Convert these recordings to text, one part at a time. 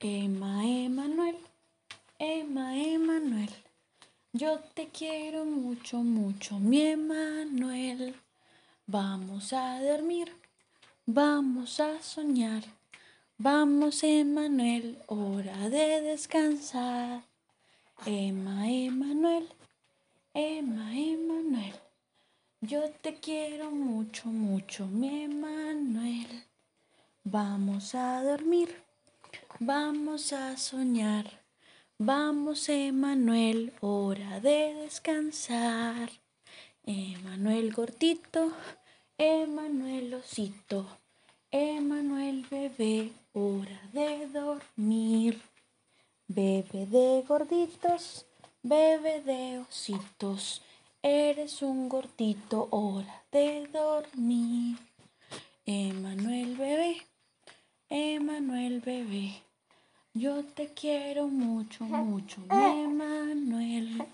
Emma, Emanuel, Emma, Emanuel. Yo te quiero mucho, mucho, mi Emanuel. Vamos a dormir, vamos a soñar. Vamos, Emanuel, hora de descansar. Emma, Emanuel, Emma, Emanuel. Yo te quiero mucho, mucho, mi Emanuel. Vamos a dormir, vamos a soñar. Vamos, Emanuel, hora de descansar. Emanuel gordito, Emanuel osito, Emanuel bebé, hora de dormir. Bebe de gorditos, bebe de ositos, eres un gordito, hora de dormir. Emanuel bebé, Emanuel bebé, yo te quiero mucho, mucho, mi Emanuel.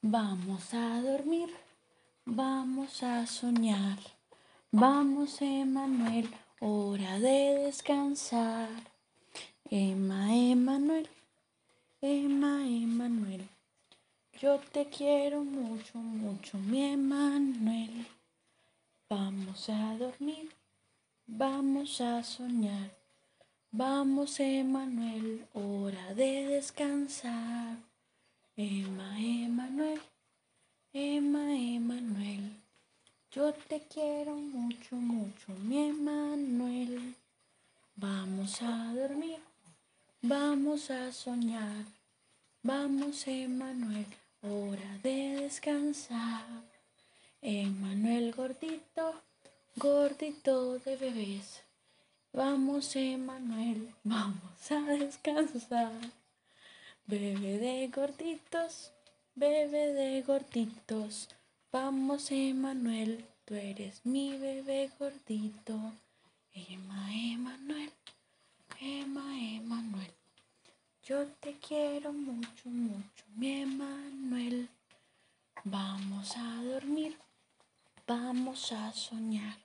Vamos a dormir, vamos a soñar. Vamos, Emanuel, hora de descansar. Emma, Emanuel. Emma, Emanuel. Yo te quiero mucho, mucho, mi Emanuel. Vamos a dormir, vamos a soñar. Vamos, Emanuel, hora de descansar. Emma, Emanuel, Emma, Emanuel. Yo te quiero mucho, mucho, mi Emanuel. Vamos a dormir. Vamos a soñar, vamos Emanuel, hora de descansar. Emanuel gordito, gordito de bebés. Vamos Emanuel, vamos a descansar. Bebé de gorditos, bebé de gorditos. Vamos Emanuel, tú eres mi bebé gordito. Emma, Emanuel. Emma, Emanuel. Yo te quiero mucho, mucho, mi Emanuel. Vamos a dormir, vamos a soñar.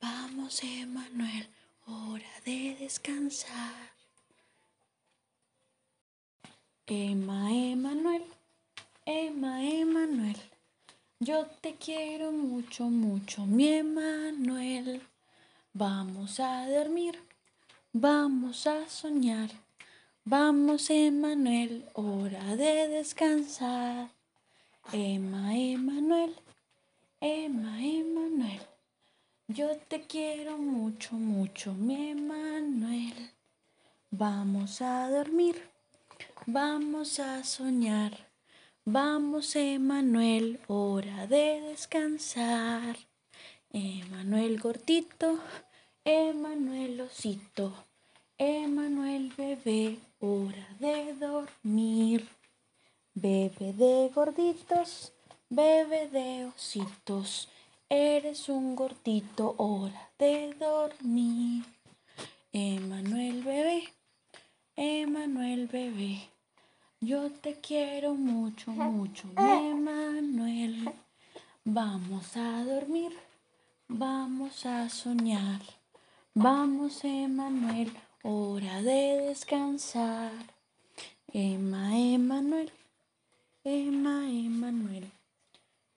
Vamos, Emanuel, hora de descansar. Emma, Emanuel, Emma, Emanuel. Yo te quiero mucho, mucho, mi Emanuel. Vamos a dormir Vamos a soñar, vamos Emanuel, hora de descansar. Emma, Emanuel, Emma, Emanuel, yo te quiero mucho, mucho, mi Emanuel. Vamos a dormir, vamos a soñar, vamos Emanuel, hora de descansar. Emanuel gordito, Emanuel osito, Emanuel bebé, hora de dormir. Bebe de gorditos, bebe de ositos, eres un gordito, hora de dormir. Emanuel bebé, Emanuel bebé, yo te quiero mucho, mucho, Emanuel. Vamos a dormir, vamos a soñar. Vamos, Emanuel, hora de descansar. Emma, Emanuel, Emma, Emanuel.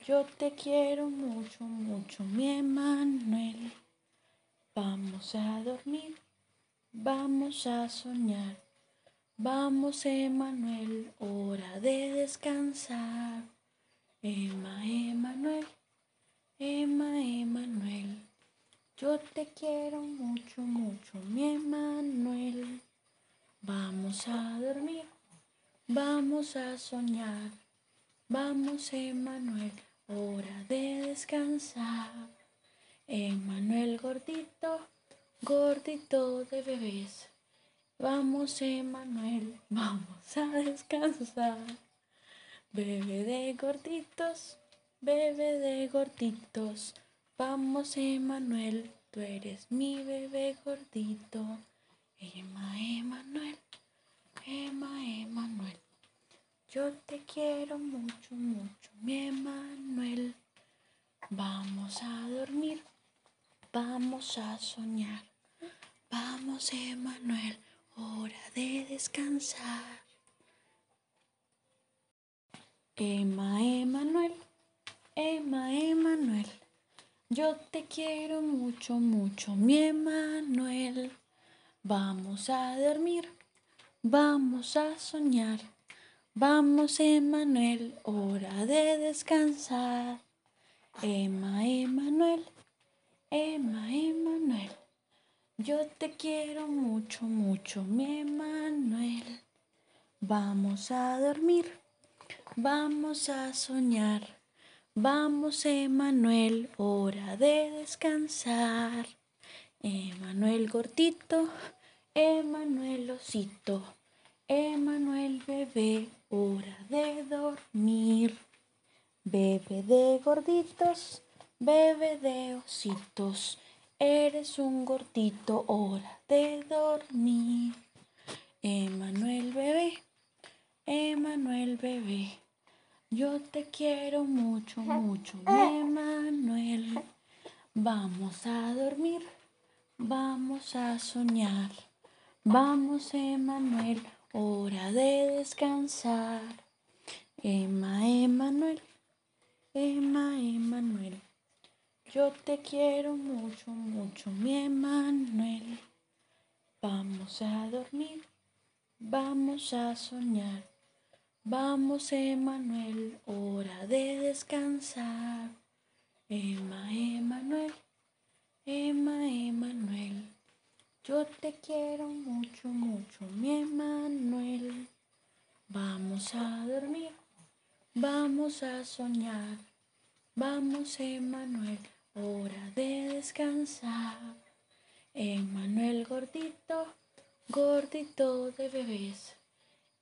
Yo te quiero mucho, mucho, mi Emanuel. Vamos a dormir, vamos a soñar. Vamos, Emanuel, hora de descansar. Emma, Emanuel, Emma, Emanuel. Yo te quiero mucho, mucho, mi Emanuel. Vamos a dormir, vamos a soñar. Vamos, Emanuel, hora de descansar. Emanuel gordito, gordito de bebés. Vamos, Emanuel, vamos a descansar. Bebe de gorditos, bebe de gorditos. Vamos, Emanuel, tú eres mi bebé gordito. Emma, Emanuel, Emma, Emanuel. Yo te quiero mucho, mucho, mi Emanuel. Vamos a dormir, vamos a soñar. Vamos, Emanuel, hora de descansar. Emma Emanuel, Emma Emanuel, yo te quiero mucho, mucho, mi Emanuel. Vamos a dormir, vamos a soñar. Vamos, Emanuel, hora de descansar. Emma, Emanuel, Emma, Emanuel, yo te quiero mucho, mucho, mi Emanuel. Vamos a dormir, vamos a soñar. Vamos, Emanuel, hora de descansar. Emanuel gordito, Emanuel osito, Emanuel bebé, hora de dormir. Bebe de gorditos, bebe de ositos, eres un gordito, hora de dormir. Emanuel bebé, Emanuel bebé, yo te quiero mucho, mucho, Emanuel. Vamos a dormir, vamos a soñar, vamos, Emanuel, hora de descansar. Emma, Emanuel. Emma Emanuel. Yo te quiero mucho, mucho, mi Emanuel. Vamos a dormir, vamos a soñar. Vamos, Emanuel, hora de descansar. Emma Emanuel, Emma Emanuel. Yo te quiero mucho, mucho, mi Emanuel. Vamos a dormir. Vamos a soñar, vamos Emanuel, hora de descansar. Emanuel gordito, gordito de bebés.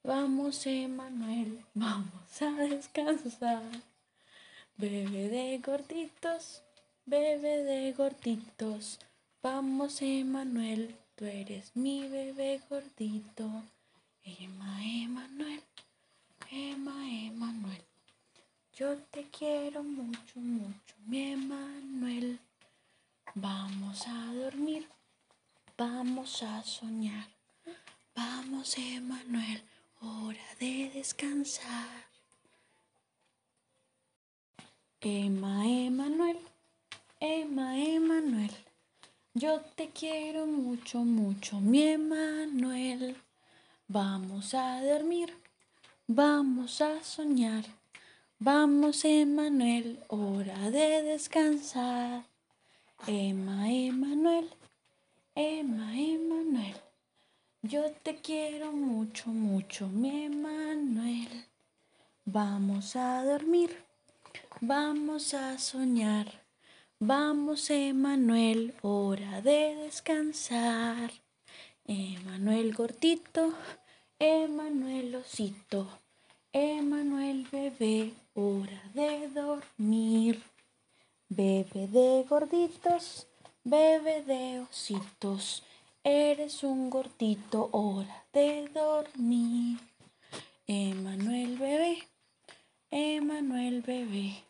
Vamos Emanuel, vamos a descansar. Bebe de gorditos, bebe de gorditos. Vamos Emanuel, tú eres mi bebé gordito. Ema, Emanuel. Emma Emanuel. Yo te quiero mucho, mucho, mi Emanuel. Vamos a dormir, vamos a soñar. Vamos, Emanuel, hora de descansar. Emma Emanuel, Emma Emanuel. Yo te quiero mucho, mucho, mi Emanuel. Vamos a dormir Vamos a soñar, vamos Emanuel, hora de descansar. Emma Emanuel, Emma Emanuel, yo te quiero mucho, mucho, mi Emanuel. Vamos a dormir, vamos a soñar, vamos Emanuel, hora de descansar. Emanuel gordito, Emanuel osito, Emanuel bebé, hora de dormir. Bebe de gorditos, bebe de ositos, eres un gordito, hora de dormir. Emanuel bebé, Emanuel bebé,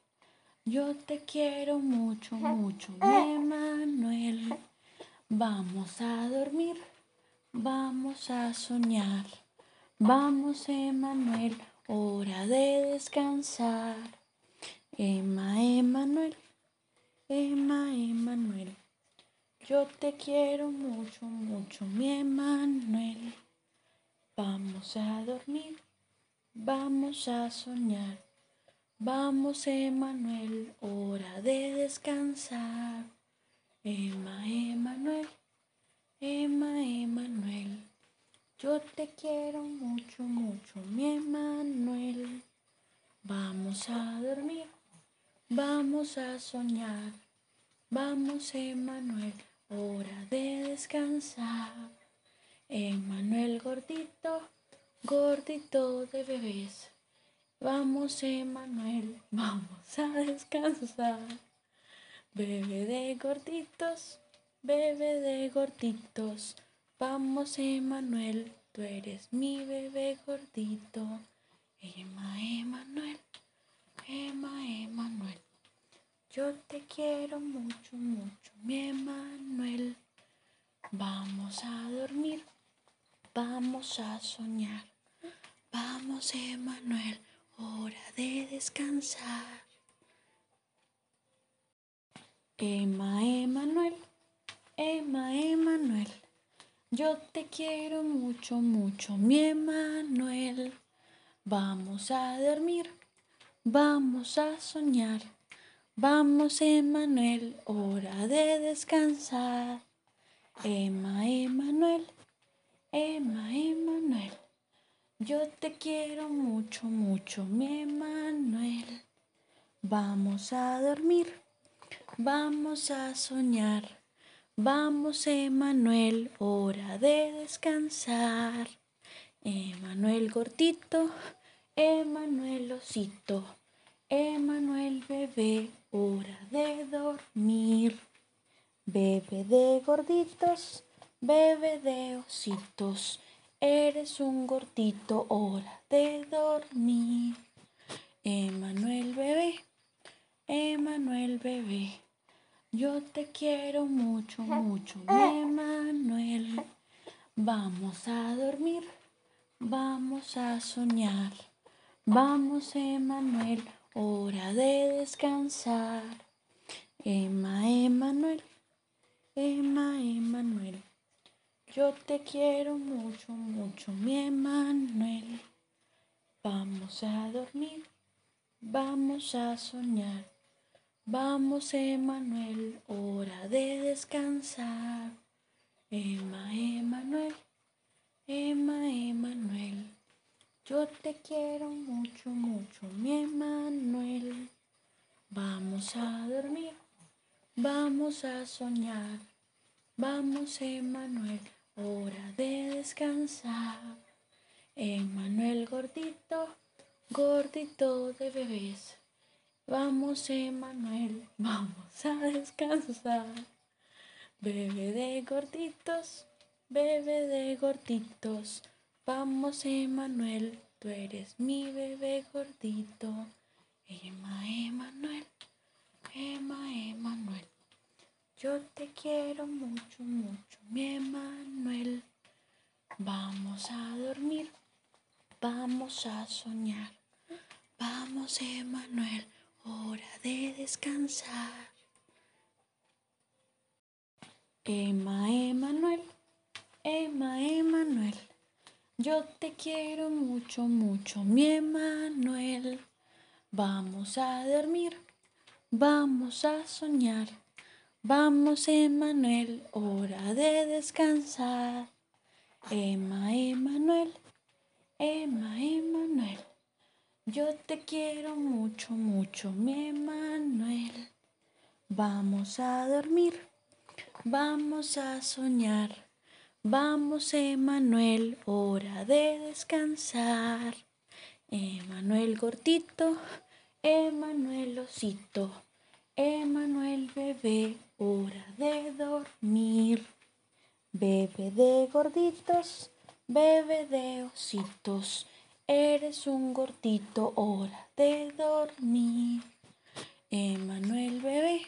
yo te quiero mucho, mucho, Emanuel. Vamos a dormir, vamos a soñar. Vamos, Emanuel, hora de descansar. Emma, Emanuel, Emma, Emanuel. Yo te quiero mucho, mucho, mi Emanuel. Vamos a dormir, vamos a soñar. Vamos, Emanuel, hora de descansar. Emma, Emanuel, Emma, Emanuel. Yo te quiero mucho, mucho, mi Emanuel. Vamos a dormir, vamos a soñar. Vamos, Emanuel, hora de descansar. Emanuel gordito, gordito de bebés. Vamos, Emanuel, vamos a descansar. Bebe de gorditos, bebe de gorditos. Vamos, Emanuel, tú eres mi bebé gordito. Emma, Emanuel, Emma, Emanuel. Yo te quiero mucho, mucho, mi Emanuel. Vamos a dormir, vamos a soñar. Vamos, Emanuel, hora de descansar. Emma, Emanuel, Emma, Emanuel, yo te quiero mucho, mucho, mi Emanuel. Vamos a dormir, vamos a soñar. Vamos, Emanuel, hora de descansar. Emma, Emanuel, Emma, Emanuel, yo te quiero mucho, mucho, mi Emanuel. Vamos a dormir, vamos a soñar. Vamos, Emanuel, hora de descansar. Emanuel gordito, Emanuel osito, Emanuel bebé, hora de dormir. Bebe de gorditos, bebe de ositos, eres un gordito, hora de dormir. Emanuel bebé, Emanuel bebé, yo te quiero mucho, mucho, Emanuel. Vamos a dormir, vamos a soñar. Vamos, Emanuel, hora de descansar. Emma. Emma, Emanuel. Yo te quiero mucho, mucho, mi Emanuel. Vamos a dormir, vamos a soñar. Vamos, Emanuel, hora de descansar. Emma, Emanuel, Emma, Emanuel. Yo te quiero mucho, mucho, mi Emanuel. Vamos a dormir. Vamos a soñar, vamos Emanuel, hora de descansar. Emanuel gordito, gordito de bebés. Vamos Emanuel, vamos a descansar. Bebe de gorditos, bebe de gorditos. Vamos Emanuel, tú eres mi bebé gordito. Emma, Emanuel. Emma, Emanuel. Yo te quiero mucho, mucho, mi Emanuel. Vamos a dormir, vamos a soñar. Vamos, Emanuel, hora de descansar. Emma, Emanuel, Emma, Emanuel. Yo te quiero mucho, mucho, mi Emanuel. Vamos a dormir Vamos a soñar, vamos Emanuel, hora de descansar. Emma, Emanuel, Emma, Emanuel, yo te quiero mucho, mucho, mi Emanuel. Vamos a dormir, vamos a soñar, vamos Emanuel, hora de descansar. Emanuel gordito, Emanuel osito, Emanuel bebé, hora de dormir. Bebe de gorditos, bebe de ositos, eres un gordito, hora de dormir. Emanuel bebé,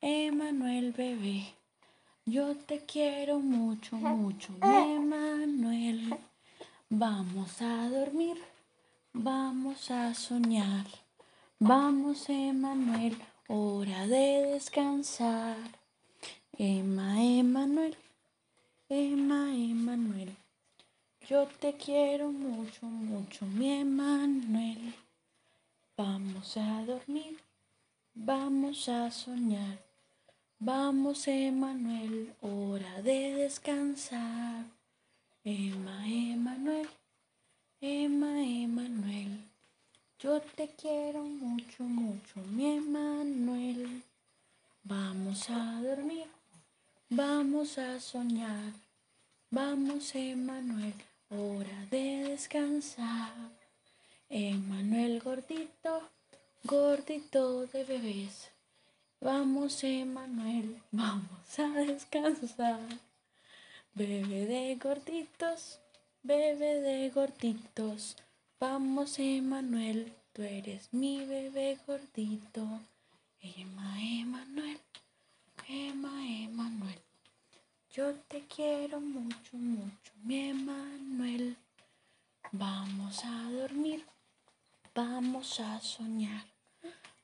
Emanuel bebé, yo te quiero mucho, mucho, Emanuel. Vamos a dormir, vamos a soñar. Vamos, Emanuel, hora de descansar. Emma, Emanuel, Emma, Emanuel. Yo te quiero mucho, mucho, mi Emanuel. Vamos a dormir, vamos a soñar. Vamos, Emanuel, hora de descansar. Emma, Emanuel, Emma, Emanuel. Yo te quiero mucho, mucho, mi. Vamos a dormir, vamos a soñar. Vamos, Emanuel, hora de descansar. Emanuel gordito, gordito de bebés. Vamos, Emanuel, vamos a descansar. Bebe de gorditos, bebe de gorditos. Vamos, Emanuel, tú eres mi bebé gordito. Emma, Emanuel, Emma, Emanuel. Yo te quiero mucho, mucho, mi Emanuel. Vamos a dormir, vamos a soñar.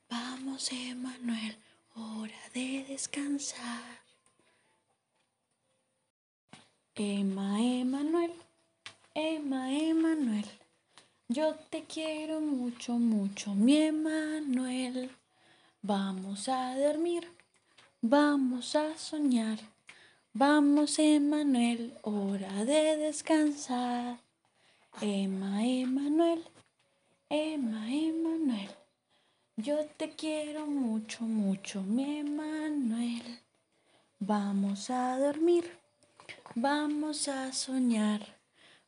Vamos, Emanuel, hora de descansar. Emma, Emanuel, Emma, Emanuel. Yo te quiero mucho, mucho, mi Emanuel. Vamos a dormir, vamos a soñar. Vamos, Emanuel, hora de descansar. Emma, Emanuel, Emma, Emanuel. Yo te quiero mucho, mucho, mi Emanuel. Vamos a dormir, vamos a soñar.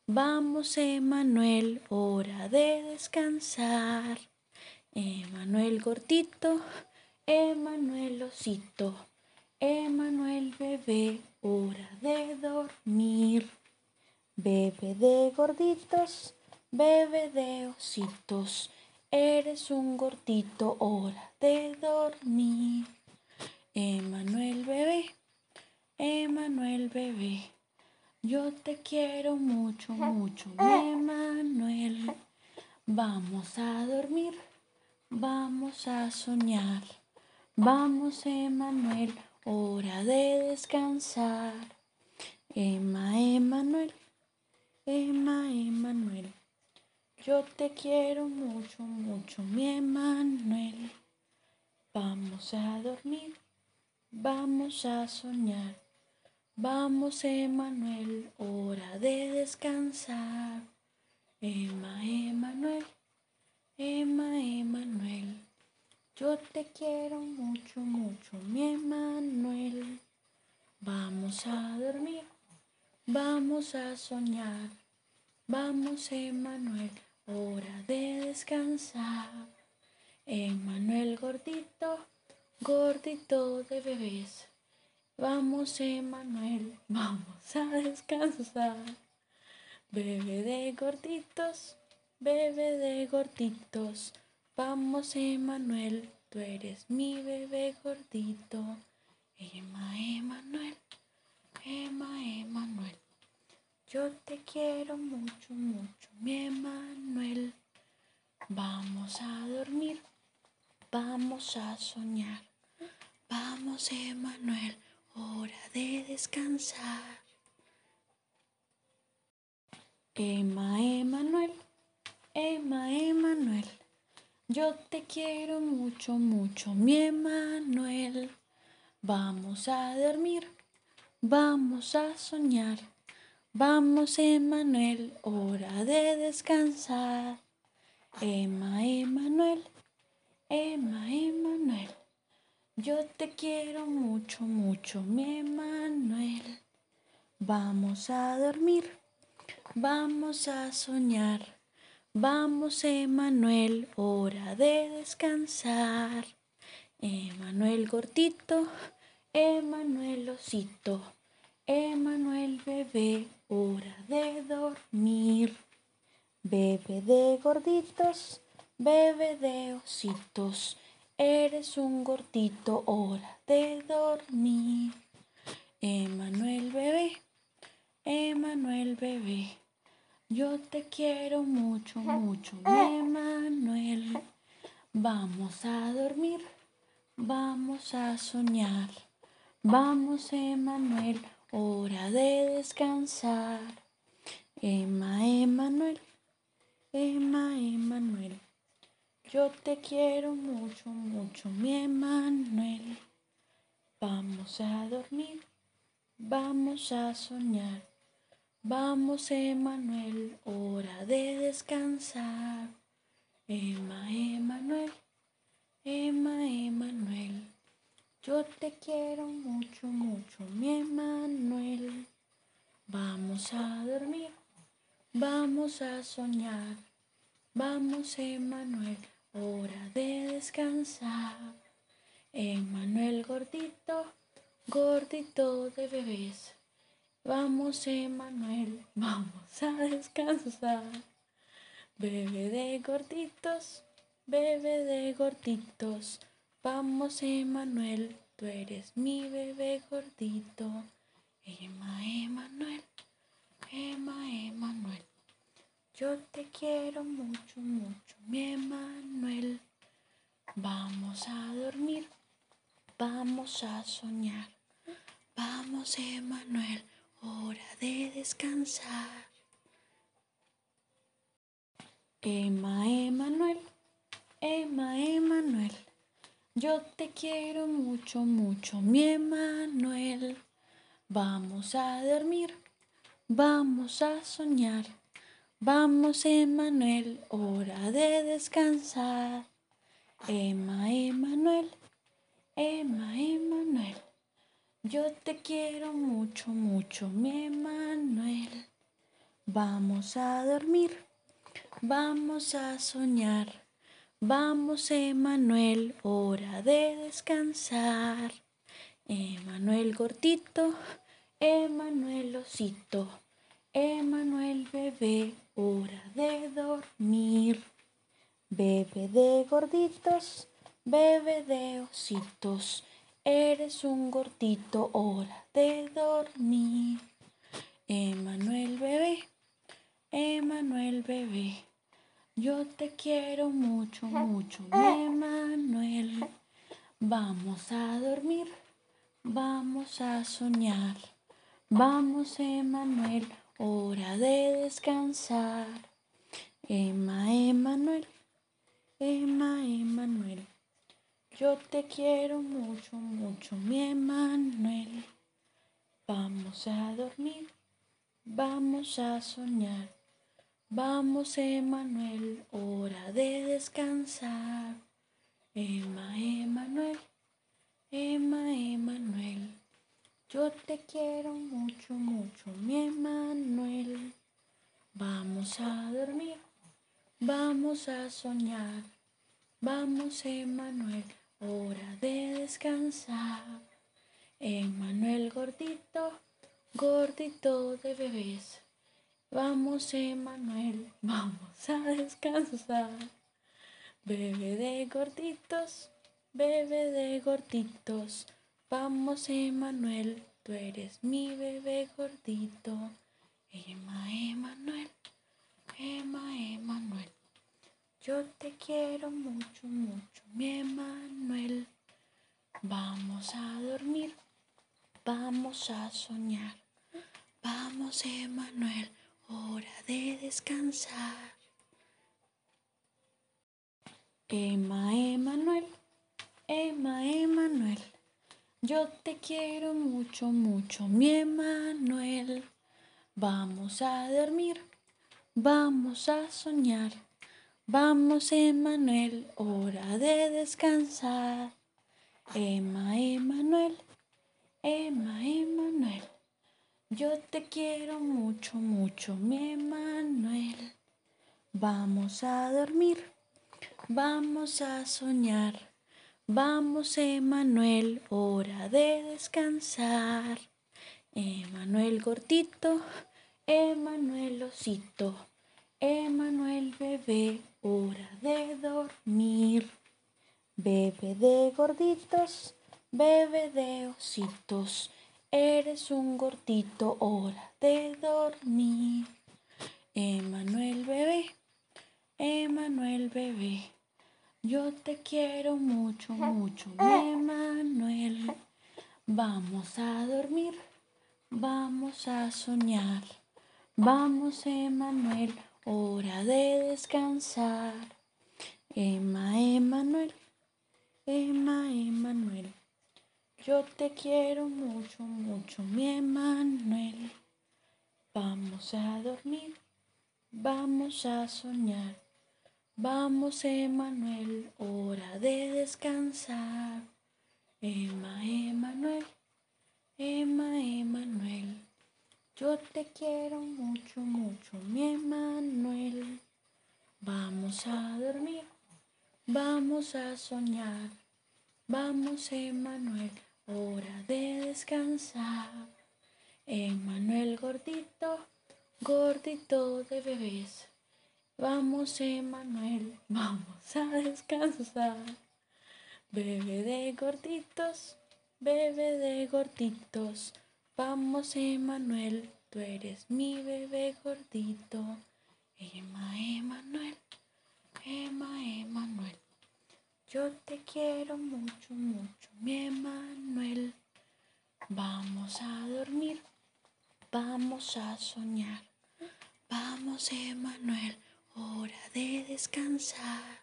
Vamos, Emanuel, hora de descansar. Emanuel gordito, Emanuel osito, Emanuel bebé, hora de dormir. Bebe de gorditos, bebe de ositos, eres un gordito, hora de dormir. Emanuel bebé, Emanuel bebé, yo te quiero mucho, mucho, Emanuel. Vamos a dormir, vamos a soñar. Vamos, Emanuel, hora de descansar. Emma, Emanuel. Emma, Emanuel. Yo te quiero mucho, mucho, mi Emanuel. Vamos a dormir, vamos a soñar. Vamos, Emanuel, hora de descansar. Emma, Emanuel, Emma, Emanuel. Yo te quiero mucho, mucho, mi Emanuel. Vamos a dormir. Vamos a soñar, vamos Emanuel, hora de descansar. Emanuel gordito, gordito de bebés. Vamos Emanuel, vamos a descansar. Bebe de gorditos, bebe de gorditos. Vamos Emanuel, tú eres mi bebé gordito. Emma, Emanuel. Emma, Emanuel. Yo te quiero mucho, mucho, mi Emanuel. Vamos a dormir, vamos a soñar. Vamos, Emanuel, hora de descansar. Emma, Emanuel, Emma, Emanuel. Yo te quiero mucho, mucho, mi Emanuel. Vamos a dormir Vamos a soñar, vamos Emanuel, hora de descansar. Emma, Emanuel, Emma, Emanuel, yo te quiero mucho, mucho, mi Emanuel. Vamos a dormir, vamos a soñar, vamos Emanuel, hora de descansar. Emanuel gordito, Emanuel osito. Emanuel bebé, hora de dormir. Bebe de gorditos, bebe de ositos. Eres un gordito, hora de dormir. Emanuel bebé, Emanuel bebé. Yo te quiero mucho, mucho, Emanuel. Vamos a dormir, vamos a soñar. Vamos, Emanuel hora de descansar. Emma, Emanuel, Emma, Emanuel. Yo te quiero mucho, mucho, mi Emanuel. Vamos a dormir, vamos a soñar. Vamos, Emanuel, hora de descansar. Emma, Emanuel, Emma, Emanuel. Yo te quiero mucho, mucho, mi Emanuel. Vamos a dormir, vamos a soñar. Vamos, Emanuel, hora de descansar. Emanuel gordito, gordito de bebés. Vamos, Emanuel, vamos a descansar. Bebe de gorditos, bebe de gorditos. Vamos, Emanuel, tú eres mi bebé gordito. Emma, Emanuel, Emma, Emanuel. Yo te quiero mucho, mucho, mi Emanuel. Vamos a dormir, vamos a soñar. Vamos, Emanuel, hora de descansar. Emma, Emanuel, Emma, Emanuel. Yo te quiero mucho, mucho, mi Emanuel. Vamos a dormir, vamos a soñar. Vamos, Emanuel, hora de descansar. Emma, Emanuel, Emma, Emanuel. Yo te quiero mucho, mucho, mi Emanuel. Vamos a dormir, vamos a soñar. Vamos, Emanuel, hora de descansar. Emanuel gordito, Emanuel osito, Emanuel bebé, hora de dormir. Bebe de gorditos, bebe de ositos, eres un gordito, hora de dormir. Emanuel bebé, Emanuel bebé. Yo te quiero mucho, mucho, Emanuel. Vamos a dormir, vamos a soñar. Vamos, Emanuel, hora de descansar. Emma, Emanuel, Emma, Emanuel. Yo te quiero mucho, mucho, mi Emanuel. Vamos a dormir, vamos a soñar. Vamos, Emanuel, hora de descansar. Emma, Emanuel, Emma, Emanuel. Yo te quiero mucho, mucho, mi Emanuel. Vamos a dormir, vamos a soñar. Vamos, Emanuel, hora de descansar. Emanuel gordito, gordito de bebés. Vamos, Emanuel, vamos a descansar. Bebe de gorditos, bebe de gorditos. Vamos, Emanuel, tú eres mi bebé gordito. Emma, Emanuel, Emma, Emanuel. Yo te quiero mucho, mucho, mi Emanuel. Vamos a dormir, vamos a soñar. Vamos, Emanuel hora de descansar. Emma, Emanuel, Emma, Emanuel. Yo te quiero mucho, mucho, mi Emanuel. Vamos a dormir, vamos a soñar. Vamos, Emanuel, hora de descansar. Emma, Emanuel, Emma, Emanuel. Yo te quiero mucho, mucho, mi Emanuel. Vamos a dormir, vamos a soñar. Vamos, Emanuel, hora de descansar. Emanuel gordito, Emanuel osito, Emanuel bebé, hora de dormir. Bebe de gorditos, bebe de ositos. Eres un gordito, hora de dormir. Emanuel bebé, Emanuel bebé. Yo te quiero mucho, mucho, Emanuel. Vamos a dormir, vamos a soñar. Vamos, Emanuel, hora de descansar. Emma, Emanuel, Emma, Emanuel. Yo te quiero mucho, mucho, mi Emanuel. Vamos a dormir, vamos a soñar. Vamos, Emanuel, hora de descansar. Emma, Emanuel, Emma, Emanuel. Yo te quiero mucho, mucho, mi Emanuel. Vamos a dormir, vamos a soñar. Vamos, Emanuel hora de descansar. Emanuel gordito, gordito de bebés. Vamos, Emanuel, vamos a descansar. Bebe de gorditos, bebe de gorditos. Vamos, Emanuel, tú eres mi bebé gordito. Emma, Emanuel, Emma, Emanuel. Yo te quiero mucho, mucho, mi Emanuel. Vamos a dormir, vamos a soñar. Vamos, Emanuel, hora de descansar.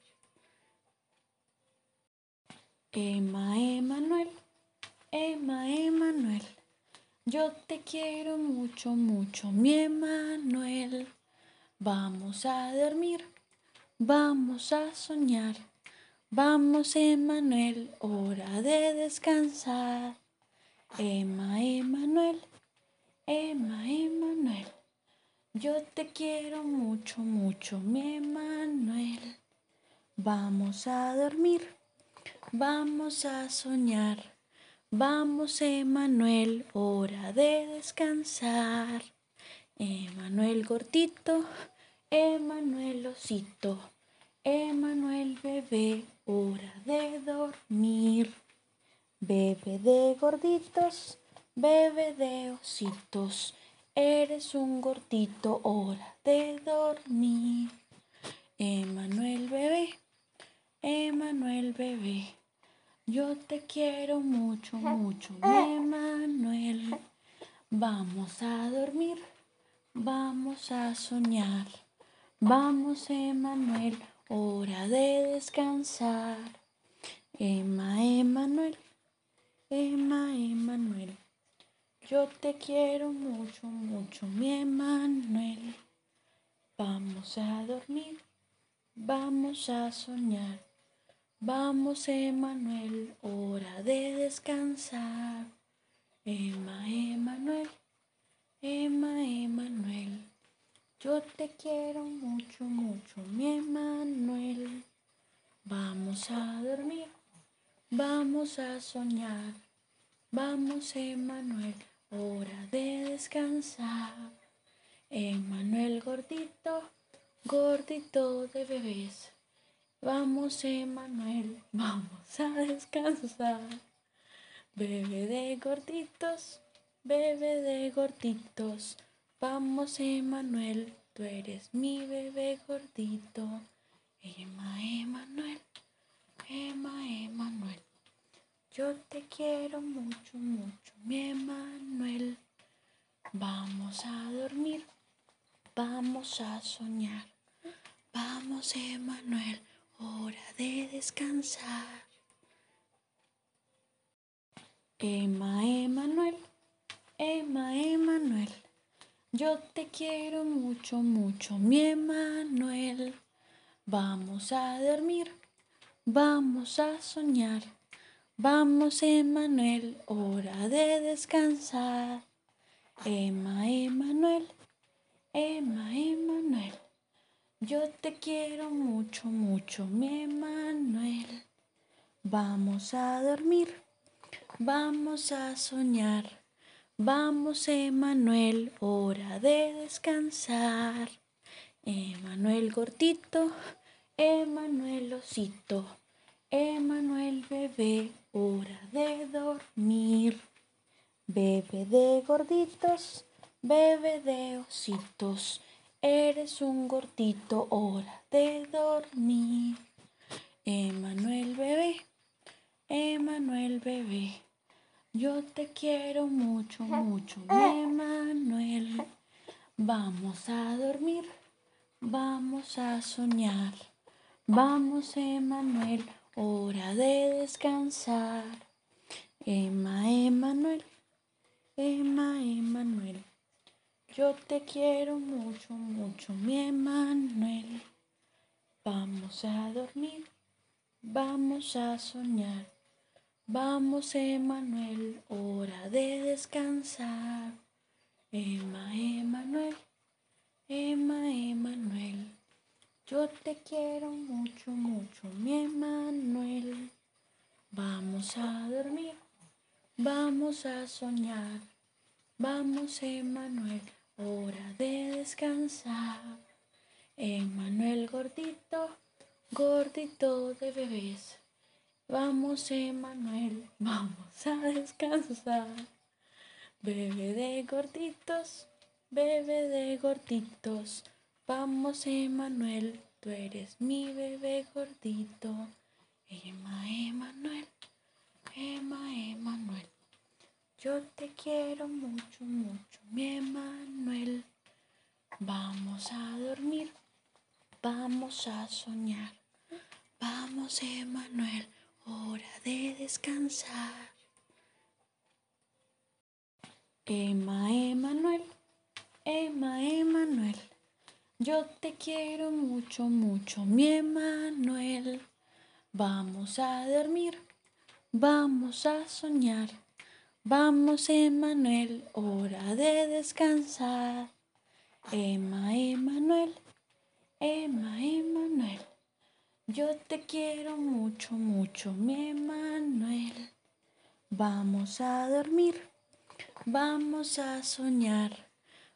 Emma, Emanuel, Emma, Emanuel. Yo te quiero mucho, mucho, mi Emanuel. Vamos a dormir, vamos a soñar. Vamos, Emanuel, hora de descansar. Emma, Emanuel, Emma, Emanuel. Yo te quiero mucho, mucho, mi Emanuel. Vamos a dormir, vamos a soñar. Vamos, Emanuel, hora de descansar. Emanuel gordito, Emanuel osito, Emanuel bebé, hora de dormir. Bebe de gorditos, bebe de ositos. Eres un gordito, hora de dormir. Emanuel bebé, Emanuel bebé. Yo te quiero mucho, mucho, Emanuel. Vamos a dormir, vamos a soñar. Vamos, Emanuel, hora de descansar. Emma, Emanuel, Emma, Emanuel. Yo te quiero mucho, mucho, mi Emanuel. Vamos a dormir, vamos a soñar. Vamos, Emanuel, hora de descansar. Emma, Emanuel, Emma, Emanuel. Yo te quiero mucho, mucho, mi Emanuel. Vamos a dormir, vamos a soñar. Vamos, Emanuel hora de descansar. Emanuel gordito, gordito de bebés. Vamos, Emanuel, vamos a descansar. Bebe de gorditos, bebe de gorditos. Vamos, Emanuel, tú eres mi bebé gordito. Emma, Emanuel, Emma, Emanuel. Yo te quiero mucho, mucho, mi Emanuel. Vamos a dormir, vamos a soñar. Vamos, Emanuel, hora de descansar. Emma, Emanuel, Emma, Emanuel. Yo te quiero mucho, mucho, mi Emanuel. Vamos a dormir, vamos a soñar. Vamos, Emanuel, hora de descansar. Emma, Emanuel, Emma, Emanuel. Yo te quiero mucho, mucho, mi Emanuel. Vamos a dormir, vamos a soñar. Vamos, Emanuel, hora de descansar. Emanuel gordito, Emanuel osito. Emanuel bebé, hora de dormir. Bebe de gorditos, bebe de ositos. Eres un gordito, hora de dormir. Emanuel bebé, Emanuel bebé. Yo te quiero mucho, mucho, Emanuel. Vamos a dormir, vamos a soñar. Vamos, Emanuel hora de descansar. Emma, Emanuel, Emma, Emanuel. Yo te quiero mucho, mucho, mi Emanuel. Vamos a dormir, vamos a soñar. Vamos, Emanuel, hora de descansar. Emma, Emanuel, Emma, Emanuel. Yo te quiero mucho, mucho, mi Emanuel. Vamos a dormir, vamos a soñar. Vamos, Emanuel, hora de descansar. Emanuel gordito, gordito de bebés. Vamos, Emanuel, vamos a descansar. Bebé de gorditos, bebé de gorditos. Vamos, Emanuel, tú eres mi bebé gordito. Emma, Emanuel, Emma, Emanuel. Yo te quiero mucho, mucho, mi Emanuel. Vamos a dormir, vamos a soñar. Vamos, Emanuel, hora de descansar. Emma, Emanuel, Emma, Emanuel. Yo te quiero mucho, mucho, mi Emanuel. Vamos a dormir, vamos a soñar. Vamos, Emanuel, hora de descansar. Emma, Emanuel, Emma, Emanuel. Yo te quiero mucho, mucho, mi Emanuel. Vamos a dormir, vamos a soñar.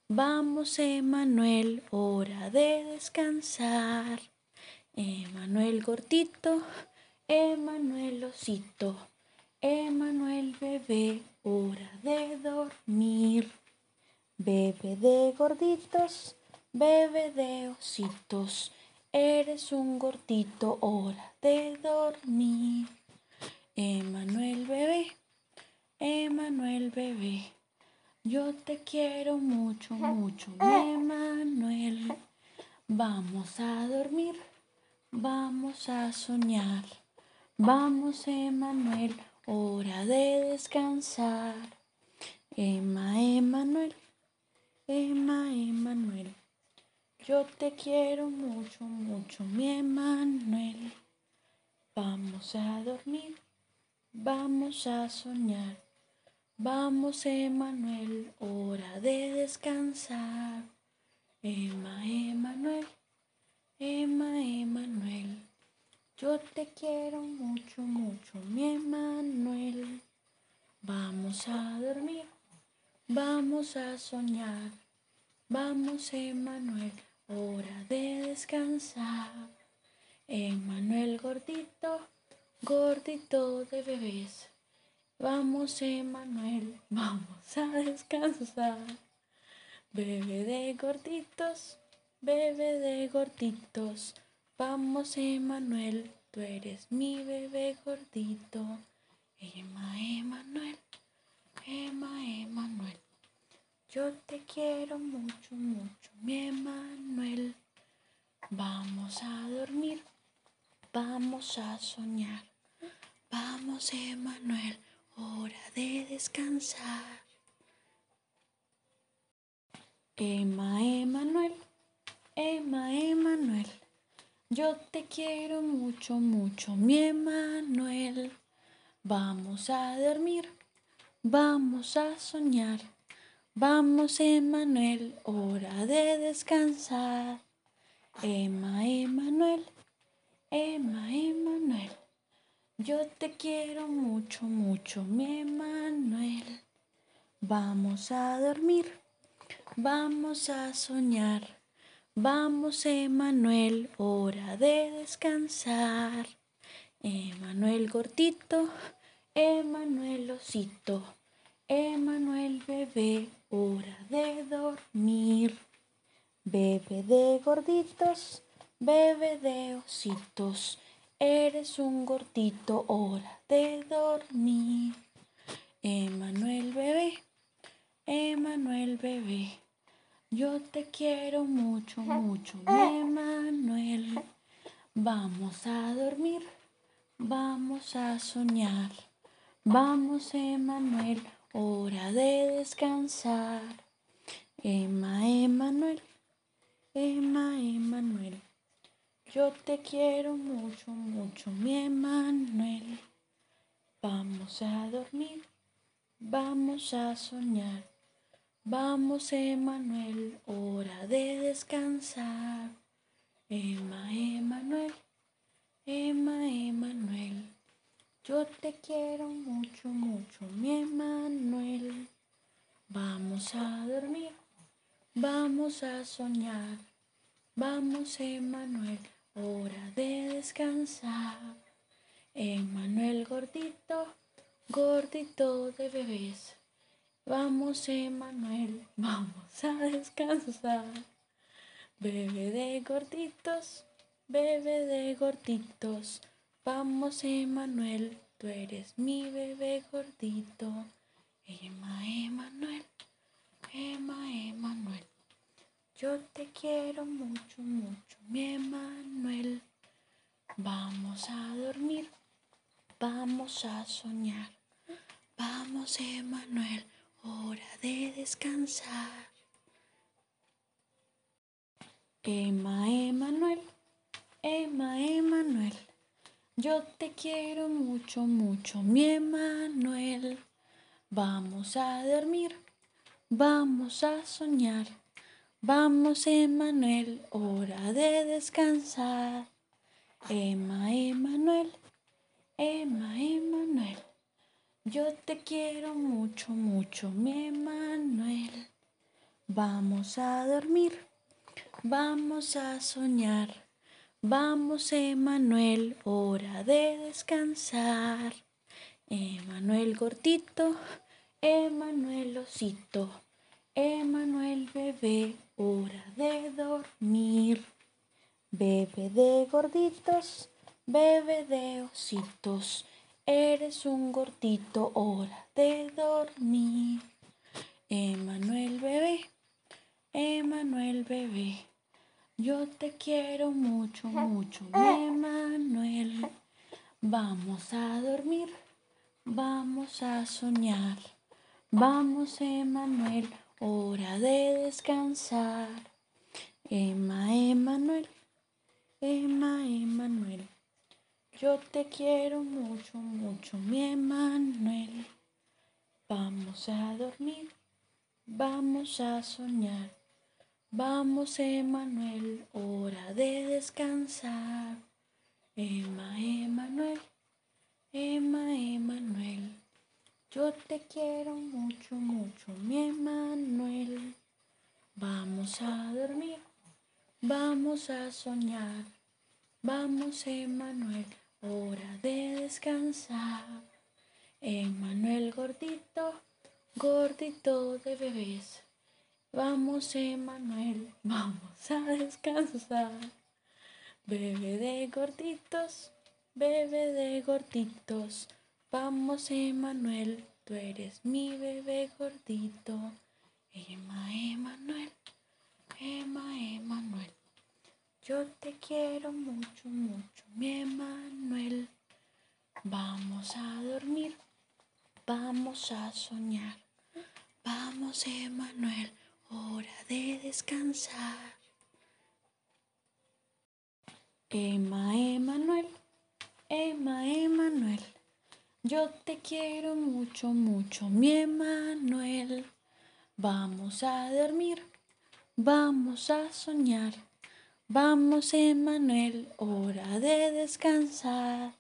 Vamos, Emanuel, hora de descansar. Emanuel gordito, Emanuel osito, Emanuel bebé, hora de dormir. Bebe de gorditos, bebe de ositos, eres un gordito, hora de dormir. Emanuel bebé, Emanuel bebé. Yo te quiero mucho, mucho, Emanuel. Vamos a dormir, vamos a soñar. Vamos, Emanuel, hora de descansar. Emma, Emanuel, Emma, Emanuel. Yo te quiero mucho, mucho, mi Emanuel. Vamos a dormir, vamos a soñar. Vamos, Emanuel, hora de descansar. Emma, Emanuel, Emma, Emanuel. Yo te quiero mucho, mucho, mi Emanuel. Vamos a dormir, vamos a soñar. Vamos, Emanuel, hora de descansar. Emanuel gordito, gordito de bebés. Vamos, Emanuel, vamos a descansar. Bebe de gorditos, bebe de gorditos. Vamos, Emanuel, tú eres mi bebé gordito. Emma, Emanuel, Emma, Emanuel. Yo te quiero mucho, mucho, mi Emanuel. Vamos a dormir, vamos a soñar. Vamos, Emanuel hora de descansar. Emma, Emanuel, Emma, Emanuel. Yo te quiero mucho, mucho, mi Emanuel. Vamos a dormir, vamos a soñar. Vamos, Emanuel, hora de descansar. Emma, Emanuel, Emma, Emanuel. Yo te quiero mucho, mucho, mi Emanuel. Vamos a dormir, vamos a soñar. Vamos, Emanuel, hora de descansar. Emanuel gordito, Emanuel osito, Emanuel bebé, hora de dormir. Bebe de gorditos, bebe de ositos. Eres un gordito, hora de dormir. Emanuel bebé, Emanuel bebé. Yo te quiero mucho, mucho, Emanuel. Vamos a dormir, vamos a soñar. Vamos, Emanuel, hora de descansar. Emma, Emanuel, Emma, Emanuel. Yo te quiero mucho, mucho, mi Emanuel. Vamos a dormir, vamos a soñar. Vamos, Emanuel, hora de descansar. Emma, Emanuel, Emma, Emanuel. Yo te quiero mucho, mucho, mi Emanuel. Vamos a dormir, vamos a soñar. Vamos, Emanuel hora de descansar. Emanuel gordito, gordito de bebés. Vamos, Emanuel, vamos a descansar. Bebe de gorditos, bebe de gorditos. Vamos, Emanuel, tú eres mi bebé gordito. Emma, Emanuel, Emma, Emanuel. Yo te quiero mucho, mucho, mi Emanuel. Vamos a dormir, vamos a soñar. Vamos, Emanuel, hora de descansar. Emma, Emanuel, Emma, Emanuel. Yo te quiero mucho, mucho, mi Emanuel. Vamos a dormir, vamos a soñar. Vamos, Emanuel, hora de descansar. Emma, Emanuel, Emma, Emanuel. Yo te quiero mucho, mucho, mi Emanuel. Vamos a dormir, vamos a soñar. Vamos, Emanuel, hora de descansar. Emanuel gordito, Emanuel osito, Emanuel bebé, hora de dormir. Bebe de gorditos, bebe de ositos, eres un gordito, hora de dormir. Emanuel bebé, Emanuel bebé. Yo te quiero mucho, mucho, Emanuel. Vamos a dormir, vamos a soñar. Vamos, Emanuel, hora de descansar. Emma, Emanuel, Emma, Emanuel. Yo te quiero mucho, mucho, mi Emanuel. Vamos a dormir, vamos a soñar. Vamos, Emanuel, hora de descansar. Emma, Emanuel, Emma, Emanuel. Yo te quiero mucho, mucho, mi Emanuel. Vamos a dormir, vamos a soñar. Vamos, Emanuel, hora de descansar. Emanuel gordito, gordito de bebés. Vamos, Emanuel, vamos a descansar. Bebe de gorditos, bebe de gorditos. Vamos, Emanuel, tú eres mi bebé gordito. Emma, Emanuel, Emma, Emanuel. Yo te quiero mucho, mucho, mi Emanuel. Vamos a dormir, vamos a soñar. Vamos, Emanuel hora de descansar. Emma, Emanuel, Emma, Emanuel. Yo te quiero mucho, mucho, mi Emanuel. Vamos a dormir, vamos a soñar. Vamos, Emanuel, hora de descansar.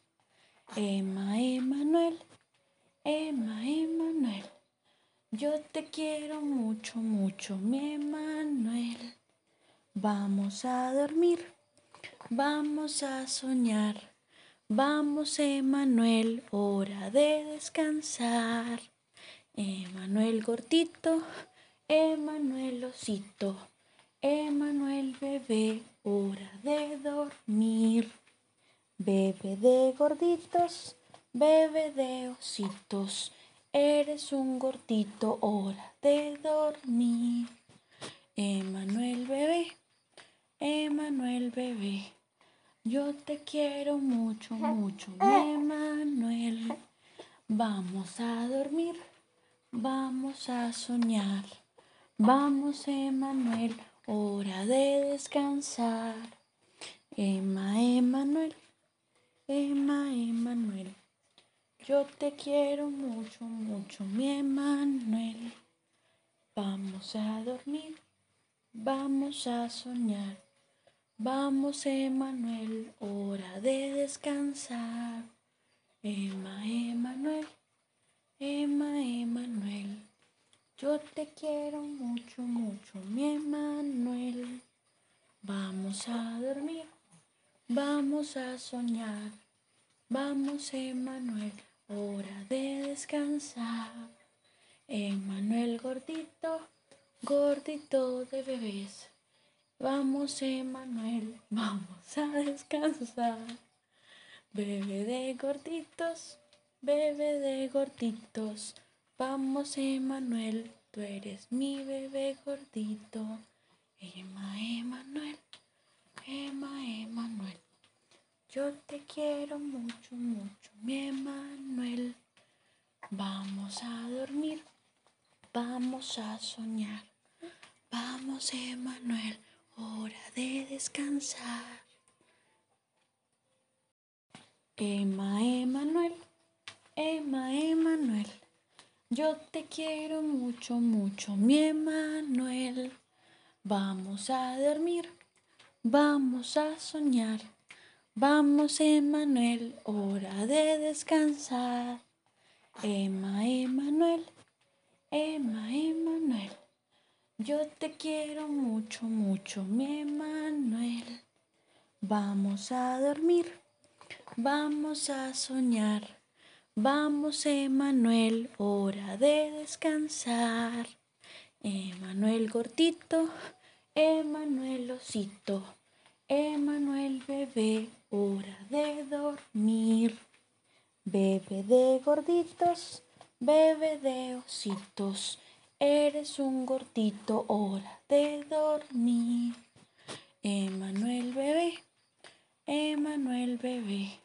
Emma, Emanuel, Emma, Emanuel. Yo te quiero mucho, mucho, mi Emanuel. Vamos a dormir, vamos a soñar. Vamos, Emanuel, hora de descansar. Emanuel gordito, Emanuel osito, Emanuel bebé, hora de dormir. Bebe de gorditos, bebe de ositos. Eres un gordito, hora de dormir. Emanuel bebé, Emanuel bebé. Yo te quiero mucho, mucho, Emanuel. Vamos a dormir, vamos a soñar. Vamos, Emanuel, hora de descansar. Emma, Emanuel, Emma, Emanuel. Yo te quiero mucho, mucho, mi Emanuel. Vamos a dormir, vamos a soñar. Vamos, Emanuel, hora de descansar. Emma, Emanuel, Emma, Emanuel. Yo te quiero mucho, mucho, mi Emanuel. Vamos a dormir, vamos a soñar. Vamos, Emanuel hora de descansar. Emanuel gordito, gordito de bebés. Vamos, Emanuel, vamos a descansar. Bebé de gorditos, bebé de gorditos. Vamos, Emanuel, tú eres mi bebé gordito. Emma, Emanuel, Emma, Emanuel. Yo te quiero mucho, mucho, mi Emanuel. Vamos a dormir, vamos a soñar. Vamos, Emanuel, hora de descansar. Emma, Emanuel, Emma, Emanuel. Yo te quiero mucho, mucho, mi Emanuel. Vamos a dormir, vamos a soñar. Vamos, Emanuel, hora de descansar. Emma, Emanuel, Emma, Emanuel. Yo te quiero mucho, mucho, mi Emanuel. Vamos a dormir, vamos a soñar. Vamos, Emanuel, hora de descansar. Emanuel gordito, Emanuel osito, Emanuel bebé, hora de dormir. Bebe de gorditos, bebe de ositos, eres un gordito, hora de dormir. Emanuel bebé, Emanuel bebé,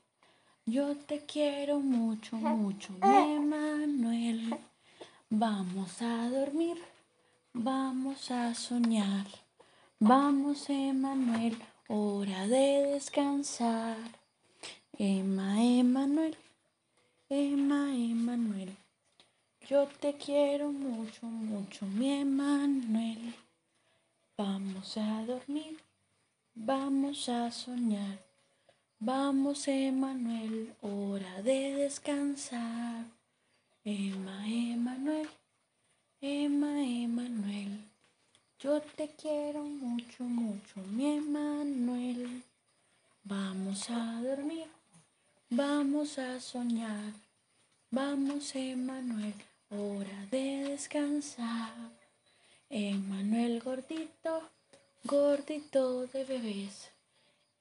yo te quiero mucho, mucho, Emanuel. Vamos a dormir, vamos a soñar. Vamos, Emanuel, hora de descansar. Emma, Emanuel, Emma, Emanuel. Yo te quiero mucho, mucho, mi Emanuel. Vamos a dormir, vamos a soñar. Vamos, Emanuel, hora de descansar. Emma, Emanuel, Emma, Emanuel. Yo te quiero mucho, mucho, mi Emanuel. Vamos a dormir, vamos a soñar. Vamos, Emanuel, hora de descansar. Emanuel gordito, gordito de bebés.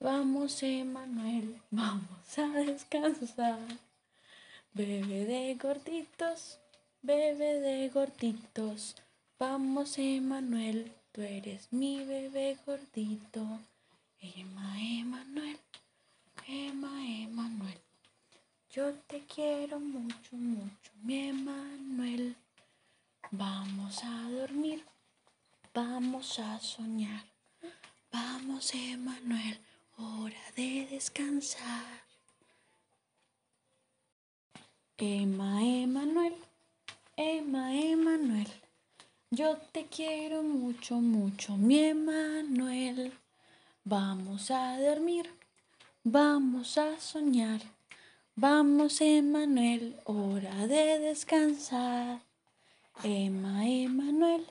Vamos, Emanuel, vamos a descansar. Bebé de gorditos, bebé de gorditos. Vamos, Emanuel, tú eres mi bebé gordito. Emma, Emanuel, Emma, Emanuel. Yo te quiero mucho, mucho, mi Emanuel. Vamos a dormir, vamos a soñar. Vamos, Emanuel, hora de descansar. Emma, Emanuel, Emma, Emanuel. Yo te quiero mucho, mucho, mi Emanuel. Vamos a dormir, vamos a soñar. Vamos, Emanuel, hora de descansar. Emma, Emanuel,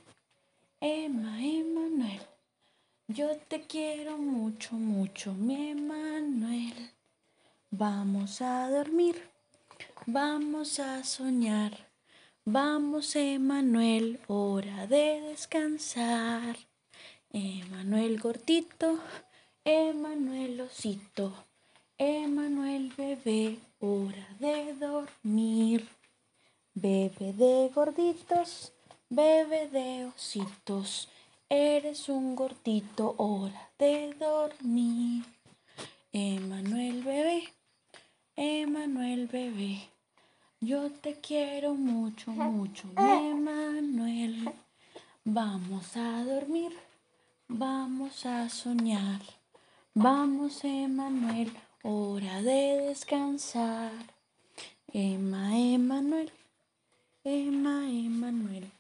Emma, Emanuel. Yo te quiero mucho, mucho, mi Emanuel. Vamos a dormir, vamos a soñar. Vamos, Emanuel, hora de descansar. Emanuel gordito, Emanuel osito. Emanuel bebé, hora de dormir. Bebe de gorditos, bebe de ositos. Eres un gordito, hora de dormir. Emanuel bebé, Emanuel bebé. Yo te quiero mucho, mucho, Emanuel. Vamos a dormir, vamos a soñar. Vamos, Emanuel hora de descansar. Emma, Emanuel, Emma, Emanuel.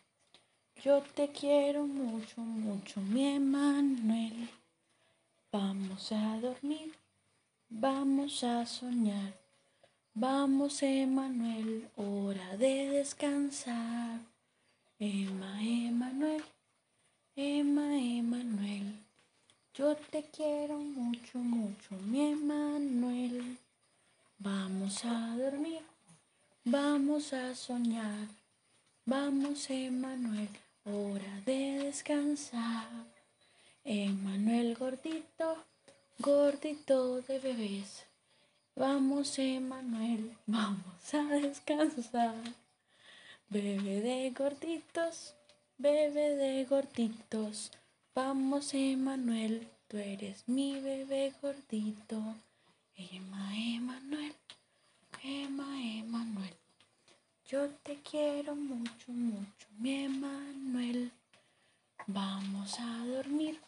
Yo te quiero mucho, mucho, mi Emanuel. Vamos a dormir, vamos a soñar. Vamos, Emanuel, hora de descansar. Emma, Emanuel, Emma, Emanuel. Yo te quiero mucho, mucho, mi Emanuel. Vamos a dormir, vamos a soñar. Vamos, Emanuel, hora de descansar. Emanuel gordito, gordito de bebés. Vamos, Emanuel, vamos a descansar. Bebé de gorditos, bebé de gorditos. Vamos, Emanuel, tú eres mi bebé gordito. Emma, Emanuel, Emma, Emanuel. Yo te quiero mucho, mucho, mi Emanuel. Vamos a dormir,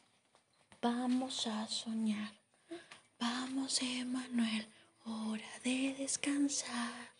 vamos a soñar. Vamos, Emanuel, hora de descansar.